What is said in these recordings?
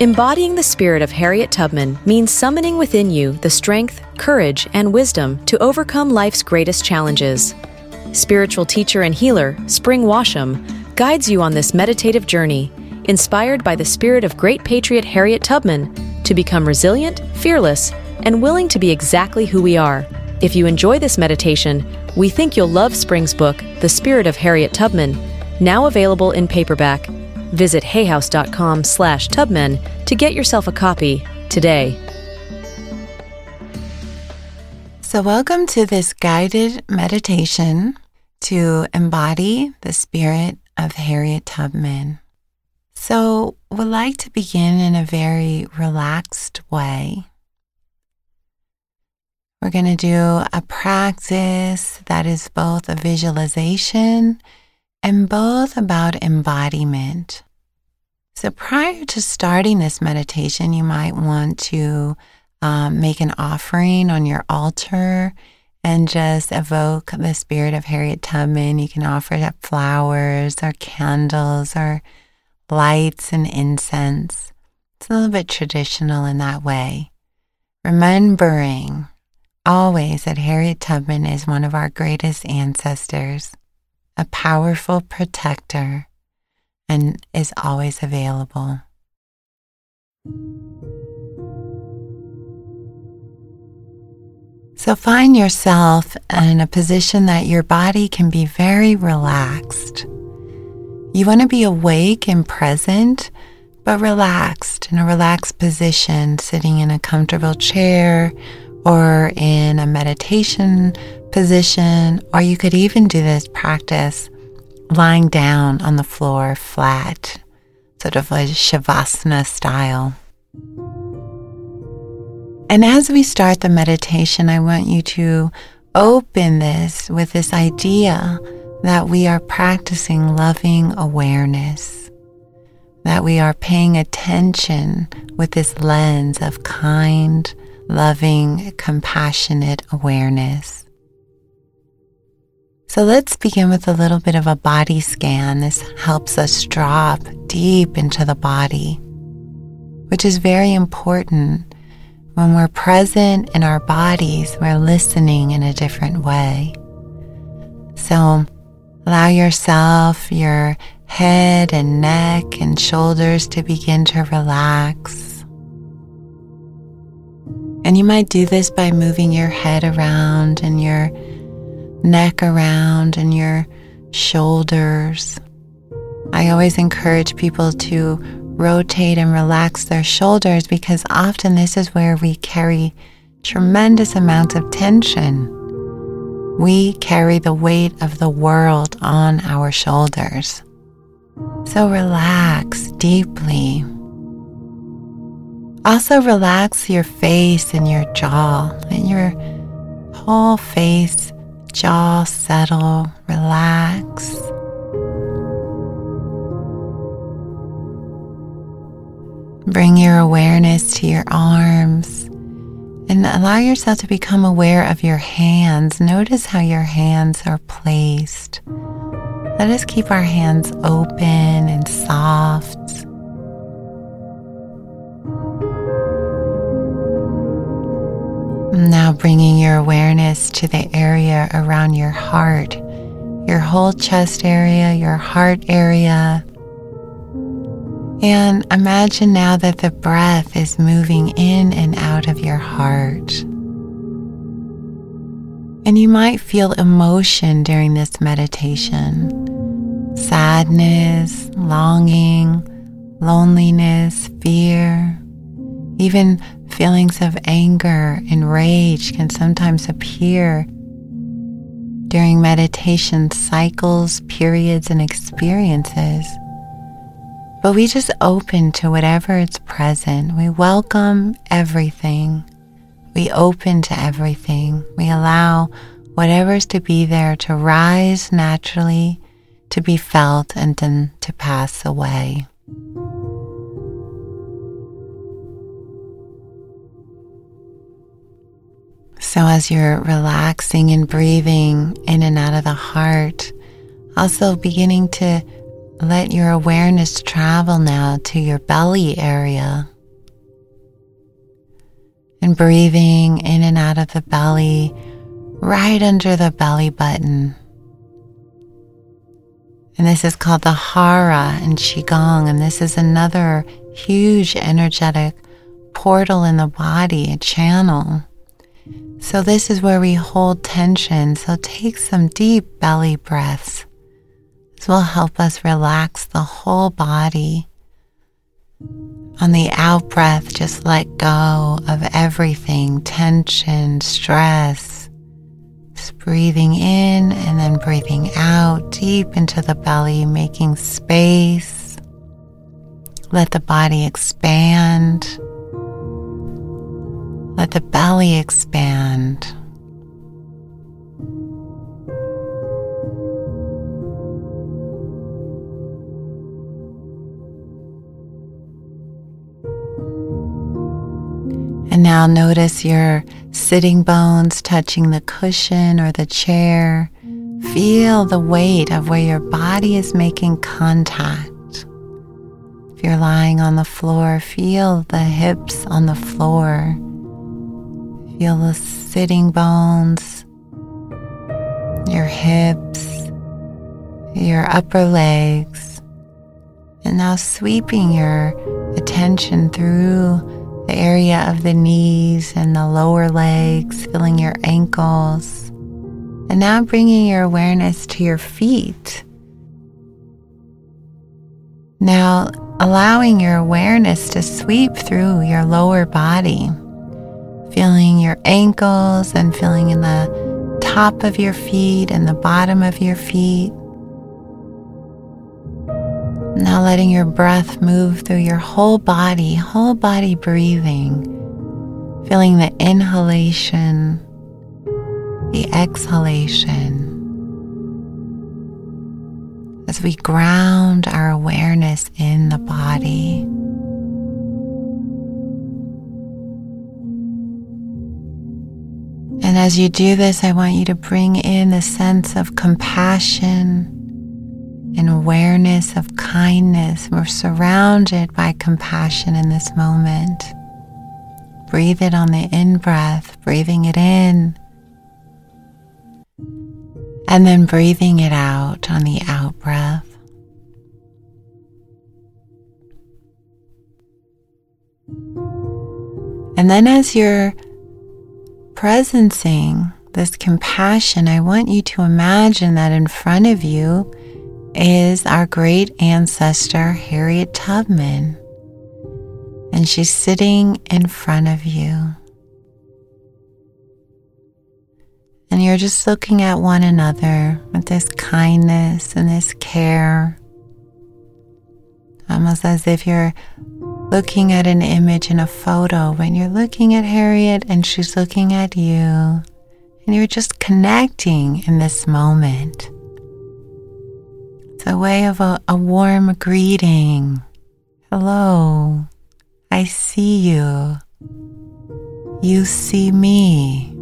Embodying the spirit of Harriet Tubman means summoning within you the strength, courage, and wisdom to overcome life's greatest challenges. Spiritual teacher and healer, Spring Washam, guides you on this meditative journey, inspired by the spirit of great patriot Harriet Tubman to become resilient, fearless, and willing to be exactly who we are. If you enjoy this meditation, we think you'll love Spring's book, The Spirit of Harriet Tubman, now available in paperback. Visit hayhouse.com slash tubman to get yourself a copy today. So, welcome to this guided meditation to embody the spirit of Harriet Tubman. So, we'd like to begin in a very relaxed way. We're going to do a practice that is both a visualization and both about embodiment. So, prior to starting this meditation, you might want to um, make an offering on your altar and just evoke the spirit of Harriet Tubman. You can offer up flowers or candles or lights and incense. It's a little bit traditional in that way. Remembering always that Harriet Tubman is one of our greatest ancestors a powerful protector, and is always available. So find yourself in a position that your body can be very relaxed. You want to be awake and present, but relaxed in a relaxed position, sitting in a comfortable chair or in a meditation position, or you could even do this practice lying down on the floor flat, sort of a Shavasana style. And as we start the meditation, I want you to open this with this idea that we are practicing loving awareness, that we are paying attention with this lens of kind, loving, compassionate awareness. So let's begin with a little bit of a body scan. This helps us drop deep into the body, which is very important. When we're present in our bodies, we're listening in a different way. So allow yourself, your head and neck and shoulders to begin to relax. And you might do this by moving your head around and your neck around and your shoulders. I always encourage people to rotate and relax their shoulders because often this is where we carry tremendous amounts of tension. We carry the weight of the world on our shoulders. So relax deeply. Also, relax your face and your jaw and your whole face jaw settle, relax. Bring your awareness to your arms and allow yourself to become aware of your hands. Notice how your hands are placed. Let us keep our hands open and soft. Now bringing your awareness to the area around your heart, your whole chest area, your heart area. And imagine now that the breath is moving in and out of your heart. And you might feel emotion during this meditation sadness, longing, loneliness, fear, even feelings of anger and rage can sometimes appear during meditation cycles, periods, and experiences. But we just open to whatever is present. We welcome everything. We open to everything. We allow whatever's to be there to rise naturally, to be felt, and then to pass away. So, as you're relaxing and breathing in and out of the heart, also beginning to let your awareness travel now to your belly area. And breathing in and out of the belly, right under the belly button. And this is called the Hara in Qigong. And this is another huge energetic portal in the body, a channel. So, this is where we hold tension. So, take some deep belly breaths. This will help us relax the whole body. On the out breath, just let go of everything tension, stress. Just breathing in and then breathing out deep into the belly, making space. Let the body expand. Let the belly expand. And now notice your sitting bones touching the cushion or the chair. Feel the weight of where your body is making contact. If you're lying on the floor, feel the hips on the floor. Feel the sitting bones, your hips, your upper legs. And now sweeping your attention through the area of the knees and the lower legs, feeling your ankles. And now bringing your awareness to your feet. Now allowing your awareness to sweep through your lower body feeling your ankles and feeling in the top of your feet and the bottom of your feet. Now letting your breath move through your whole body, whole body breathing, feeling the inhalation, the exhalation. As we ground our awareness in the body. And as you do this, I want you to bring in a sense of compassion and awareness of kindness. We're surrounded by compassion in this moment. Breathe it on the in breath, breathing it in, and then breathing it out on the out breath. And then as you're presencing this compassion, I want you to imagine that in front of you is our great ancestor, Harriet Tubman. And she's sitting in front of you. And you're just looking at one another with this kindness and this care, almost as if you're looking at an image in a photo, when you're looking at Harriet and she's looking at you, and you're just connecting in this moment. It's a way of a, a warm greeting. Hello, I see you. You see me.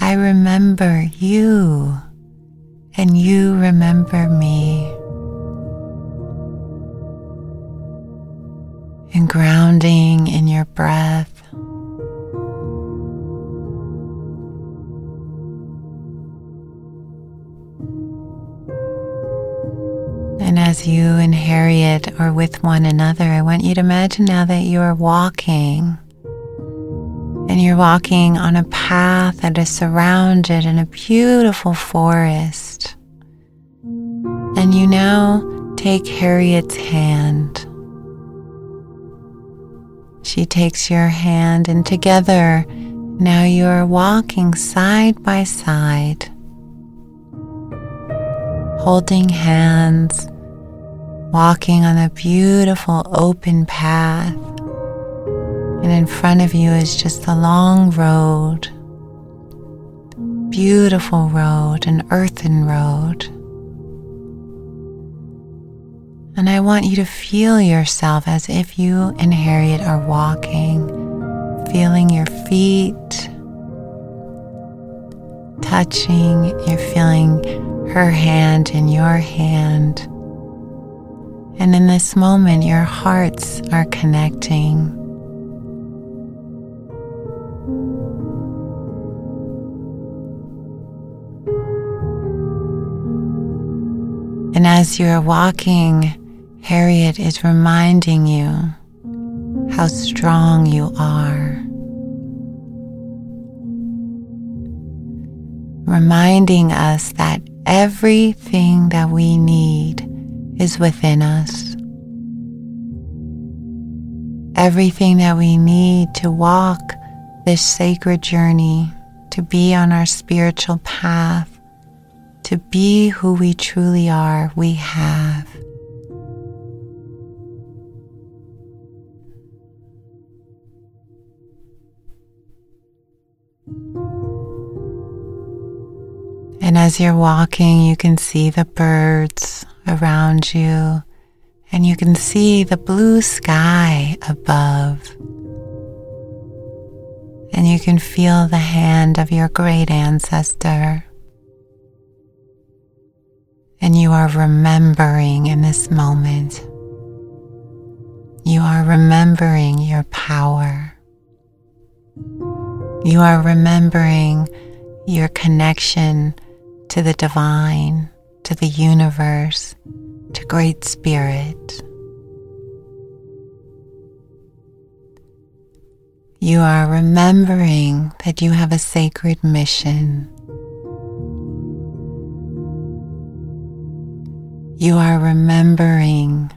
I remember you, and you remember me. Grounding in your breath. And as you and Harriet are with one another, I want you to imagine now that you are walking. And you're walking on a path that is surrounded in a beautiful forest. And you now take Harriet's hand. She takes your hand, and together now you are walking side by side, holding hands, walking on a beautiful open path. And in front of you is just a long road, beautiful road, an earthen road. And I want you to feel yourself as if you and Harriet are walking, feeling your feet touching. You're feeling her hand in your hand. And in this moment, your hearts are connecting. And as you're walking, Harriet is reminding you how strong you are. Reminding us that everything that we need is within us. Everything that we need to walk this sacred journey, to be on our spiritual path, to be who we truly are, we have. And as you're walking, you can see the birds around you, and you can see the blue sky above. And you can feel the hand of your great ancestor. And you are remembering in this moment. You are remembering your power. You are remembering your connection to the divine to the universe, to Great Spirit. You are remembering that you have a sacred mission. You are remembering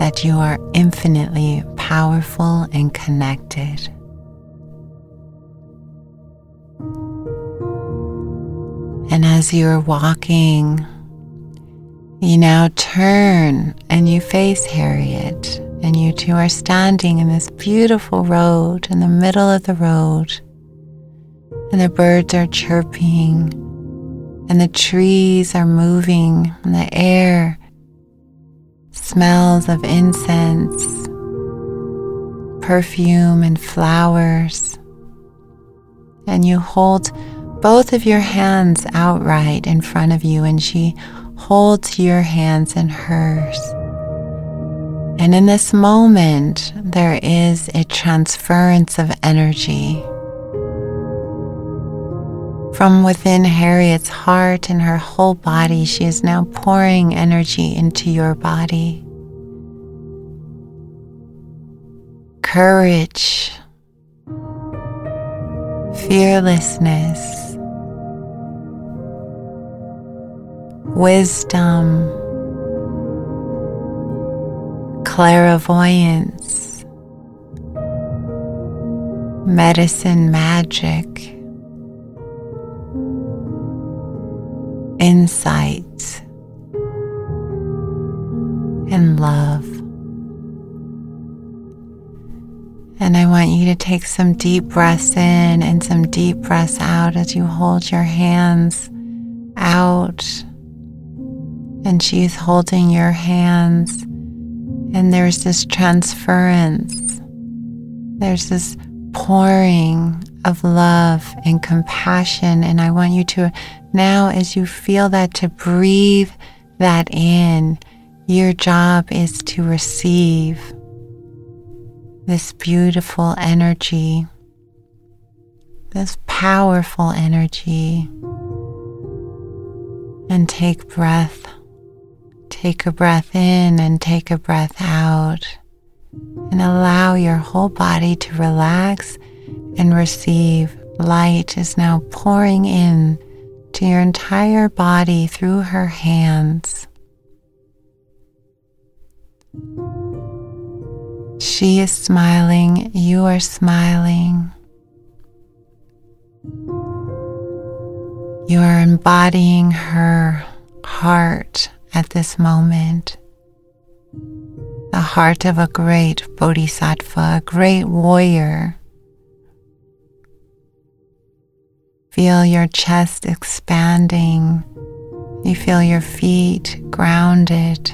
that you are infinitely powerful and connected. And as you're walking, you now turn and you face Harriet, and you two are standing in this beautiful road in the middle of the road. And the birds are chirping, and the trees are moving, and the air smells of incense, perfume, and flowers. And you hold both of your hands outright in front of you, and she holds your hands in hers. And in this moment, there is a transference of energy from within Harriet's heart and her whole body. She is now pouring energy into your body. Courage, fearlessness, wisdom, clairvoyance, medicine magic, insight, and love. And I want you to take some deep breaths in and some deep breaths out as you hold your hands out and she's holding your hands, and there's this transference, there's this pouring of love and compassion. And I want you to now, as you feel that, to breathe that in. Your job is to receive this beautiful energy, this powerful energy, and take breath. Take a breath in and take a breath out, and allow your whole body to relax and receive. Light is now pouring in to your entire body through her hands. She is smiling, you are smiling. You are embodying her heart at this moment. The heart of a great bodhisattva, a great warrior. Feel your chest expanding. You feel your feet grounded.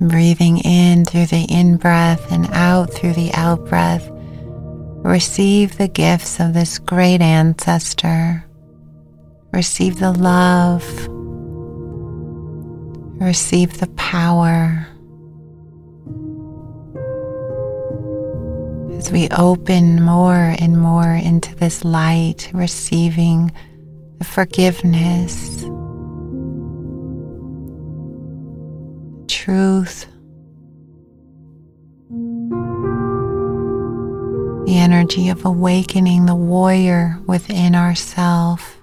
Breathing in through the in breath and out through the out breath. Receive the gifts of this great ancestor. Receive the love Receive the power as we open more and more into this light, receiving the forgiveness, truth, the energy of awakening the warrior within ourself.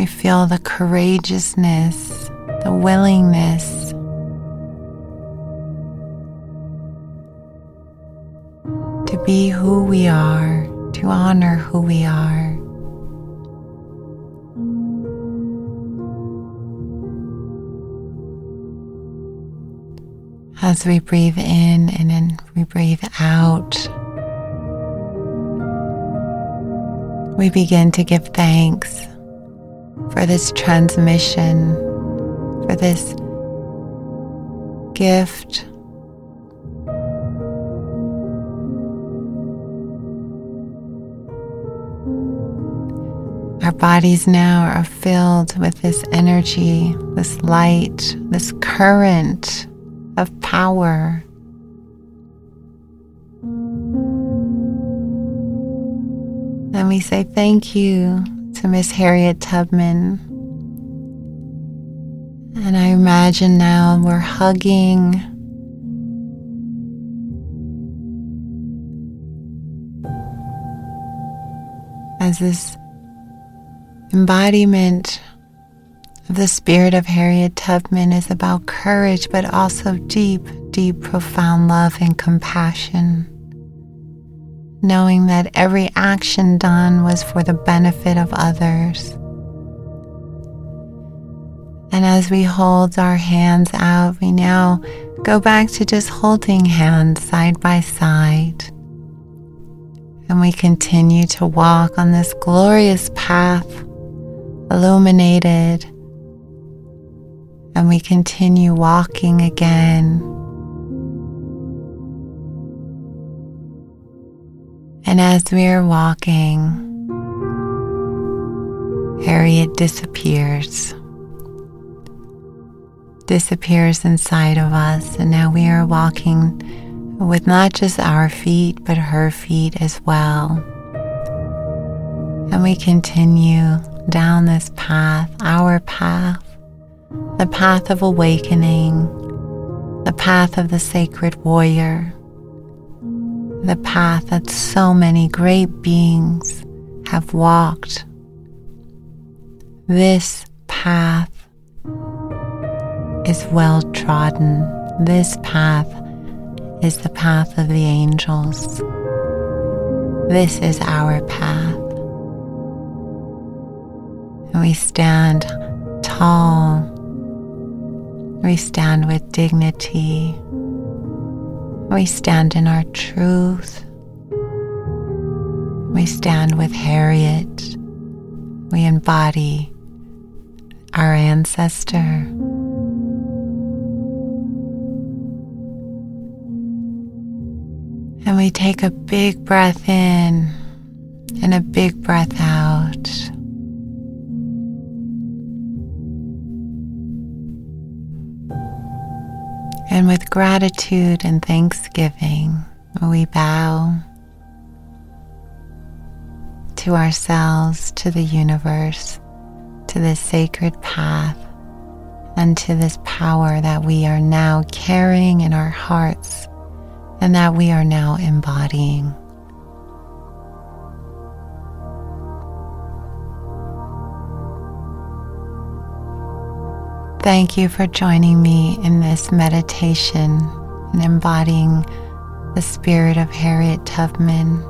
We feel the courageousness, the willingness to be who we are, to honor who we are. As we breathe in and then we breathe out, we begin to give thanks for this transmission, for this gift. Our bodies now are filled with this energy, this light, this current of power. And we say thank you to Miss Harriet Tubman. And I imagine now we're hugging. As this embodiment of the spirit of Harriet Tubman is about courage, but also deep, deep, profound love and compassion. Knowing that every action done was for the benefit of others. And as we hold our hands out, we now go back to just holding hands side by side. And we continue to walk on this glorious path, illuminated and we continue walking again. And as we are walking, Harriet disappears. Disappears inside of us, and now we are walking with not just our feet, but her feet as well. And we continue down this path, our path, the path of awakening, the path of the sacred warrior, the path that so many great beings have walked. This path is well trodden. This path is the path of the angels. This is our path. And we stand tall we stand with dignity. We stand in our truth. We stand with Harriet. We embody our ancestor. And we take a big breath in and a big breath out. And with gratitude and thanksgiving, we bow to ourselves, to the universe, to this sacred path, and to this power that we are now carrying in our hearts and that we are now embodying. Thank you for joining me in this meditation and embodying the spirit of Harriet Tubman